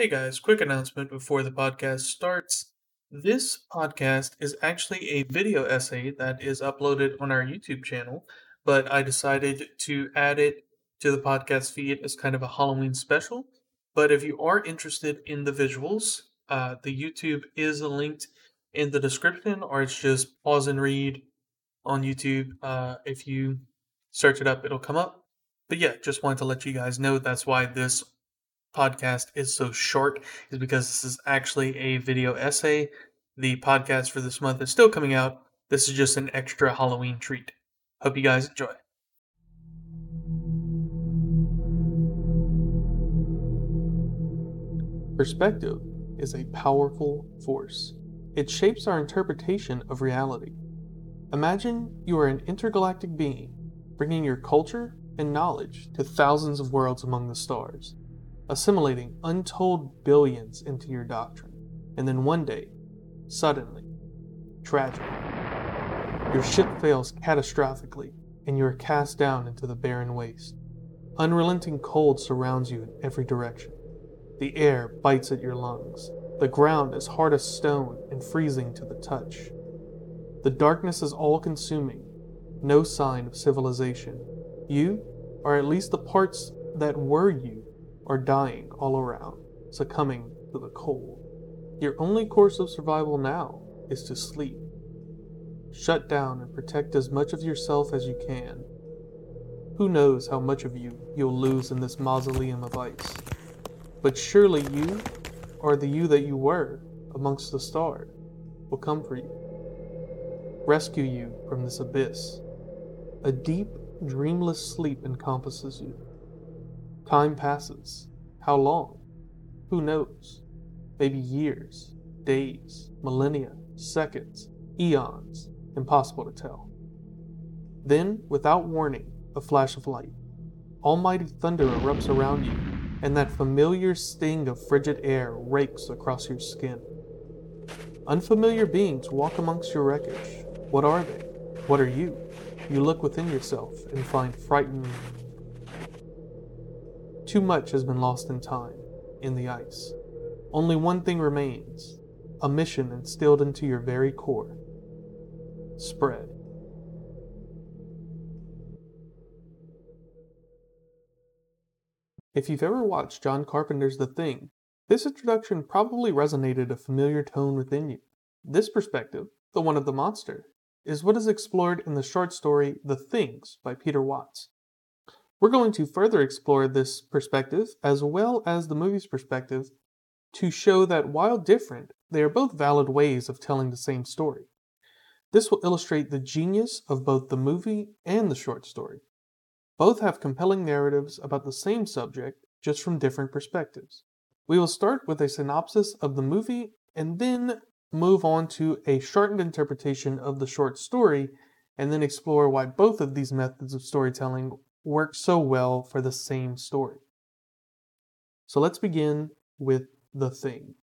Hey guys, quick announcement before the podcast starts. This podcast is actually a video essay that is uploaded on our YouTube channel, but I decided to add it to the podcast feed as kind of a Halloween special. But if you are interested in the visuals, uh, the YouTube is linked in the description, or it's just pause and read on YouTube. Uh, if you search it up, it'll come up. But yeah, just wanted to let you guys know that's why this podcast is so short, is because this is actually a video essay. The podcast for this month is still coming out. This is just an extra Halloween treat. Hope you guys enjoy. Perspective is a powerful force. It shapes our interpretation of reality. Imagine you are an intergalactic being, bringing your culture and knowledge to thousands of worlds among the stars, assimilating untold billions into your doctrine, and then one day, suddenly, tragically, Your ship fails catastrophically, and you are cast down into the barren waste. Unrelenting cold surrounds you in every direction. The air bites at your lungs. The ground is hard as stone and freezing to the touch. The darkness is all consuming, no sign of civilization. You, or at least the parts that were you, are dying all around, succumbing to the cold. Your only course of survival now is to sleep. Shut down and protect as much of yourself as you can. Who knows how much of you you'll lose in this mausoleum of ice? But surely you, or the you that you were amongst the stars, will come for you. Rescue you from this abyss. A deep, dreamless sleep encompasses you. Time passes. How long? Who knows? Maybe years, days, millennia, seconds, eons. Impossible to tell. Then, without warning, a flash of light. Almighty thunder erupts around you and that familiar sting of frigid air rakes across your skin. Unfamiliar beings walk amongst your wreckage. What are they? What are you? You look within yourself and find frightening. Too much has been lost in time, in the ice. Only one thing remains a mission instilled into your very core spread. If you've ever watched John Carpenter's The Thing, this introduction probably resonated a familiar tone within you. This perspective, the one of the monster, is what is explored in the short story The Things by Peter Watts. We're going to further explore this perspective as well as the movie's perspective to show that while different, they are both valid ways of telling the same story. This will illustrate the genius of both the movie and the short story. Both have compelling narratives about the same subject, just from different perspectives. We will start with a synopsis of the movie and then move on to a shortened interpretation of the short story, and then explore why both of these methods of storytelling work so well for the same story. So let's begin with The Thing.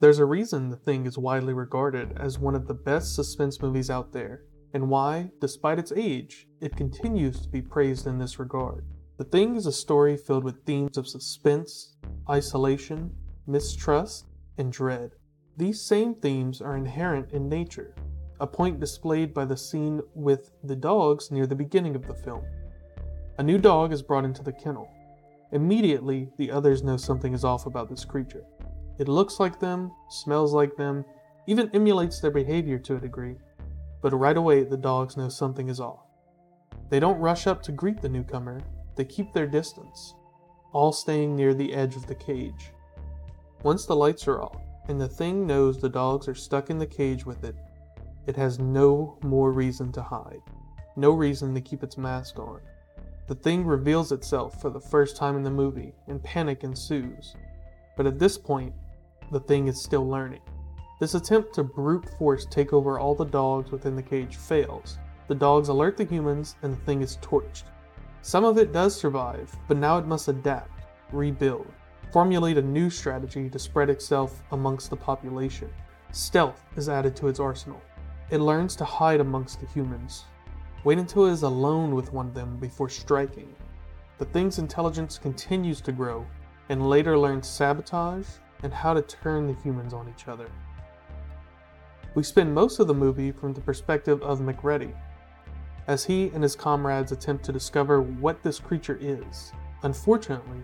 There's a reason The Thing is widely regarded as one of the best suspense movies out there, and why, despite its age, it continues to be praised in this regard. The Thing is a story filled with themes of suspense, isolation, mistrust, and dread. These same themes are inherent in nature, a point displayed by the scene with the dogs near the beginning of the film. A new dog is brought into the kennel. Immediately, the others know something is off about this creature. It looks like them, smells like them, even emulates their behavior to a degree, but right away the dogs know something is off. They don't rush up to greet the newcomer, they keep their distance, all staying near the edge of the cage. Once the lights are off, and the thing knows the dogs are stuck in the cage with it, it has no more reason to hide, no reason to keep its mask on. The thing reveals itself for the first time in the movie, and panic ensues. But at this point, the thing is still learning. This attempt to brute force take over all the dogs within the cage fails. The dogs alert the humans, and the thing is torched. Some of it does survive, but now it must adapt, rebuild, formulate a new strategy to spread itself amongst the population. Stealth is added to its arsenal. It learns to hide amongst the humans. Wait until it is alone with one of them before striking. the thing's intelligence continues to grow and later learns sabotage and how to turn the humans on each other. We spend most of the movie from the perspective of MacReady, as he and his comrades attempt to discover what this creature is. Unfortunately,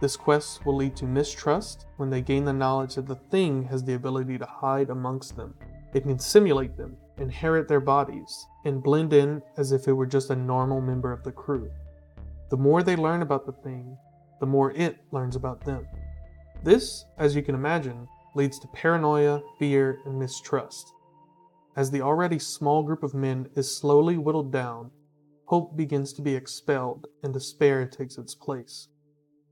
this quest will lead to mistrust when they gain the knowledge that the thing has the ability to hide amongst them. It can simulate them, inherit their bodies, and blend in as if it were just a normal member of the crew. The more they learn about the thing, the more it learns about them. This, as you can imagine, leads to paranoia, fear, and mistrust. As the already small group of men is slowly whittled down, hope begins to be expelled and despair takes its place.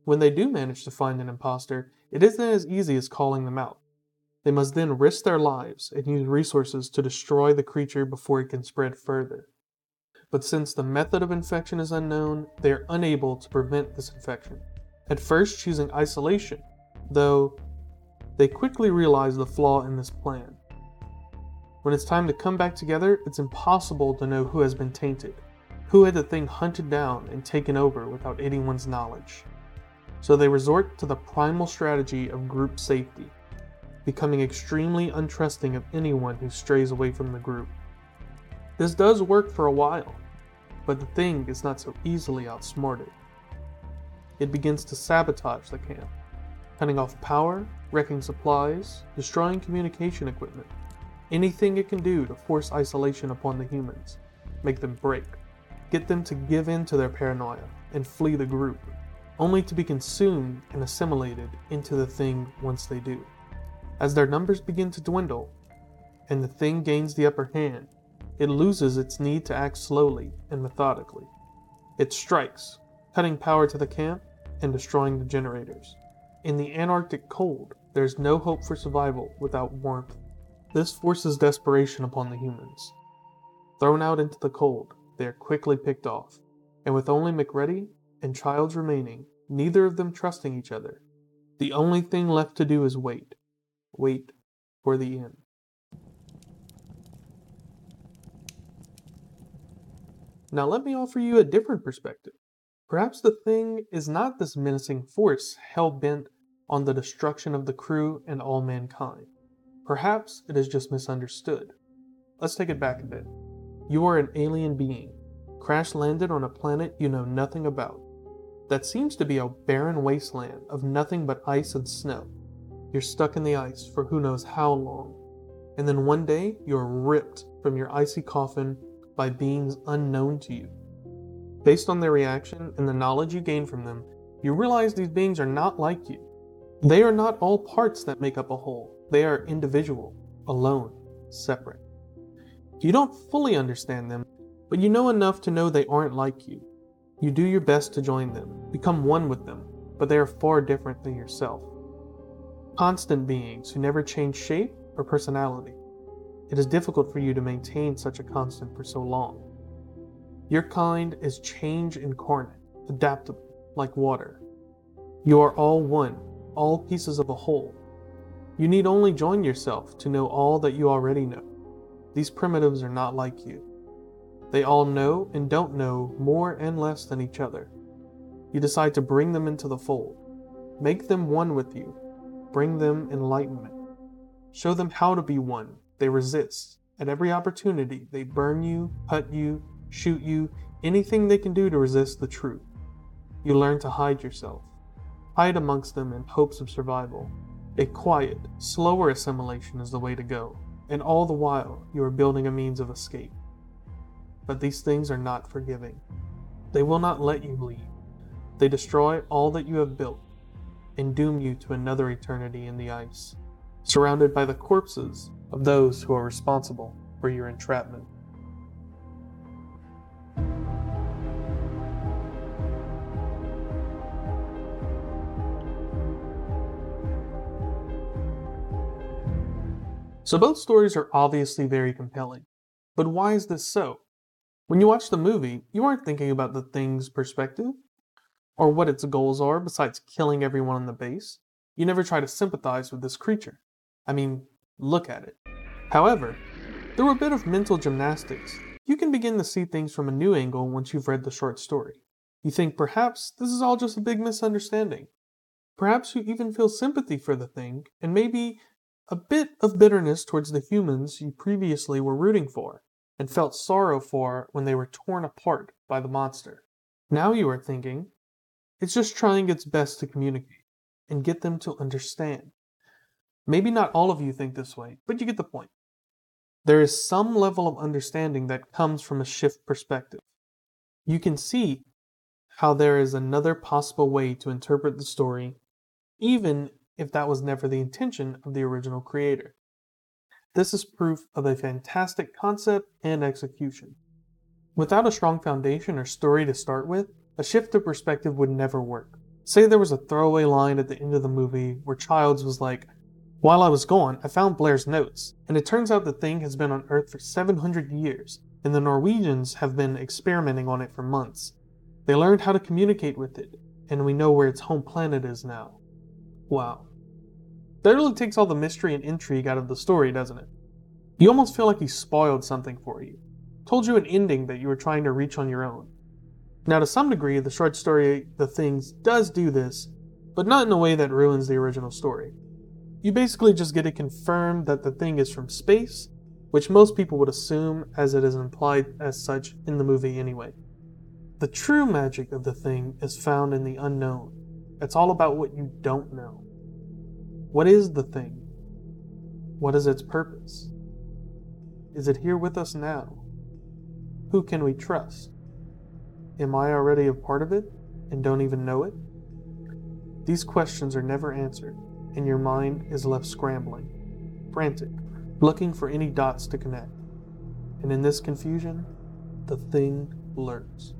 When they do manage to find an impostor, it isn't as easy as calling them out. They must then risk their lives and use resources to destroy the creature before it can spread further. But since the method of infection is unknown, they are unable to prevent this infection. At first, choosing isolation, though they quickly realize the flaw in this plan. When it's time to come back together, it's impossible to know who has been tainted, who had the thing hunted down and taken over without anyone's knowledge so they resort to the primal strategy of group safety, becoming extremely untrusting of anyone who strays away from the group. This does work for a while, but the thing is not so easily outsmarted. It begins to sabotage the camp, cutting off power, wrecking supplies, destroying communication equipment, anything it can do to force isolation upon the humans, make them break, get them to give in to their paranoia, and flee the group only to be consumed and assimilated into the thing once they do. As their numbers begin to dwindle, and the thing gains the upper hand, it loses its need to act slowly and methodically. It strikes, cutting power to the camp and destroying the generators. In the Antarctic cold, there is no hope for survival without warmth. This forces desperation upon the humans. Thrown out into the cold, they are quickly picked off, and with only MacReady and Childs remaining, neither of them trusting each other. The only thing left to do is wait. Wait for the end. Now, let me offer you a different perspective. Perhaps the thing is not this menacing force hell bent on the destruction of the crew and all mankind. Perhaps it is just misunderstood. Let's take it back a bit. You are an alien being, crash landed on a planet you know nothing about that seems to be a barren wasteland of nothing but ice and snow. You're stuck in the ice for who knows how long, and then one day you're ripped from your icy coffin by beings unknown to you. Based on their reaction and the knowledge you gain from them, you realize these beings are not like you. They are not all parts that make up a whole, they are individual, alone, separate. You don't fully understand them, but you know enough to know they aren't like you. You do your best to join them, become one with them, but they are far different than yourself. Constant beings who never change shape or personality. It is difficult for you to maintain such a constant for so long. Your kind is change incarnate, adaptable, like water. You are all one, all pieces of a whole. You need only join yourself to know all that you already know. These primitives are not like you. They all know and don't know more and less than each other. You decide to bring them into the fold. Make them one with you. Bring them enlightenment. Show them how to be one. They resist. At every opportunity, they burn you, cut you, shoot you, anything they can do to resist the truth. You learn to hide yourself. Hide amongst them in hopes of survival. A quiet, slower assimilation is the way to go, and all the while you are building a means of escape. But these things are not forgiving. They will not let you leave. They destroy all that you have built and doom you to another eternity in the ice, surrounded by the corpses of those who are responsible for your entrapment. So both stories are obviously very compelling. But why is this so? When you watch the movie, you aren't thinking about the thing's perspective or what its goals are besides killing everyone on the base. You never try to sympathize with this creature. I mean, look at it. However, through a bit of mental gymnastics, you can begin to see things from a new angle once you've read the short story. You think perhaps this is all just a big misunderstanding. Perhaps you even feel sympathy for the thing, and maybe a bit of bitterness towards the humans you previously were rooting for, and felt sorrow for when they were torn apart by the monster. Now you are thinking, it's just trying its best to communicate and get them to understand. Maybe not all of you think this way, but you get the point. There is some level of understanding that comes from a shift perspective. You can see how there is another possible way to interpret the story, even if that was never the intention of the original creator. This is proof of a fantastic concept and execution. Without a strong foundation or story to start with, a shift of perspective would never work. Say there was a throwaway line at the end of the movie where Childs was like, While I was gone, I found Blair's notes, and it turns out the thing has been on Earth for 700 years, and the Norwegians have been experimenting on it for months. They learned how to communicate with it, and we know where its home planet is now. Wow. That really takes all the mystery and intrigue out of the story, doesn't it? You almost feel like he spoiled something for you, told you an ending that you were trying to reach on your own. Now, to some degree, the short story The Things does do this, but not in a way that ruins the original story. You basically just get it confirmed that the thing is from space, which most people would assume as it is implied as such in the movie anyway. The true magic of the thing is found in the unknown. It's all about what you don't know. What is the thing? What is its purpose? Is it here with us now? Who can we trust? Am I already a part of it and don't even know it? These questions are never answered, and your mind is left scrambling, frantic, looking for any dots to connect. And in this confusion, the thing lurks.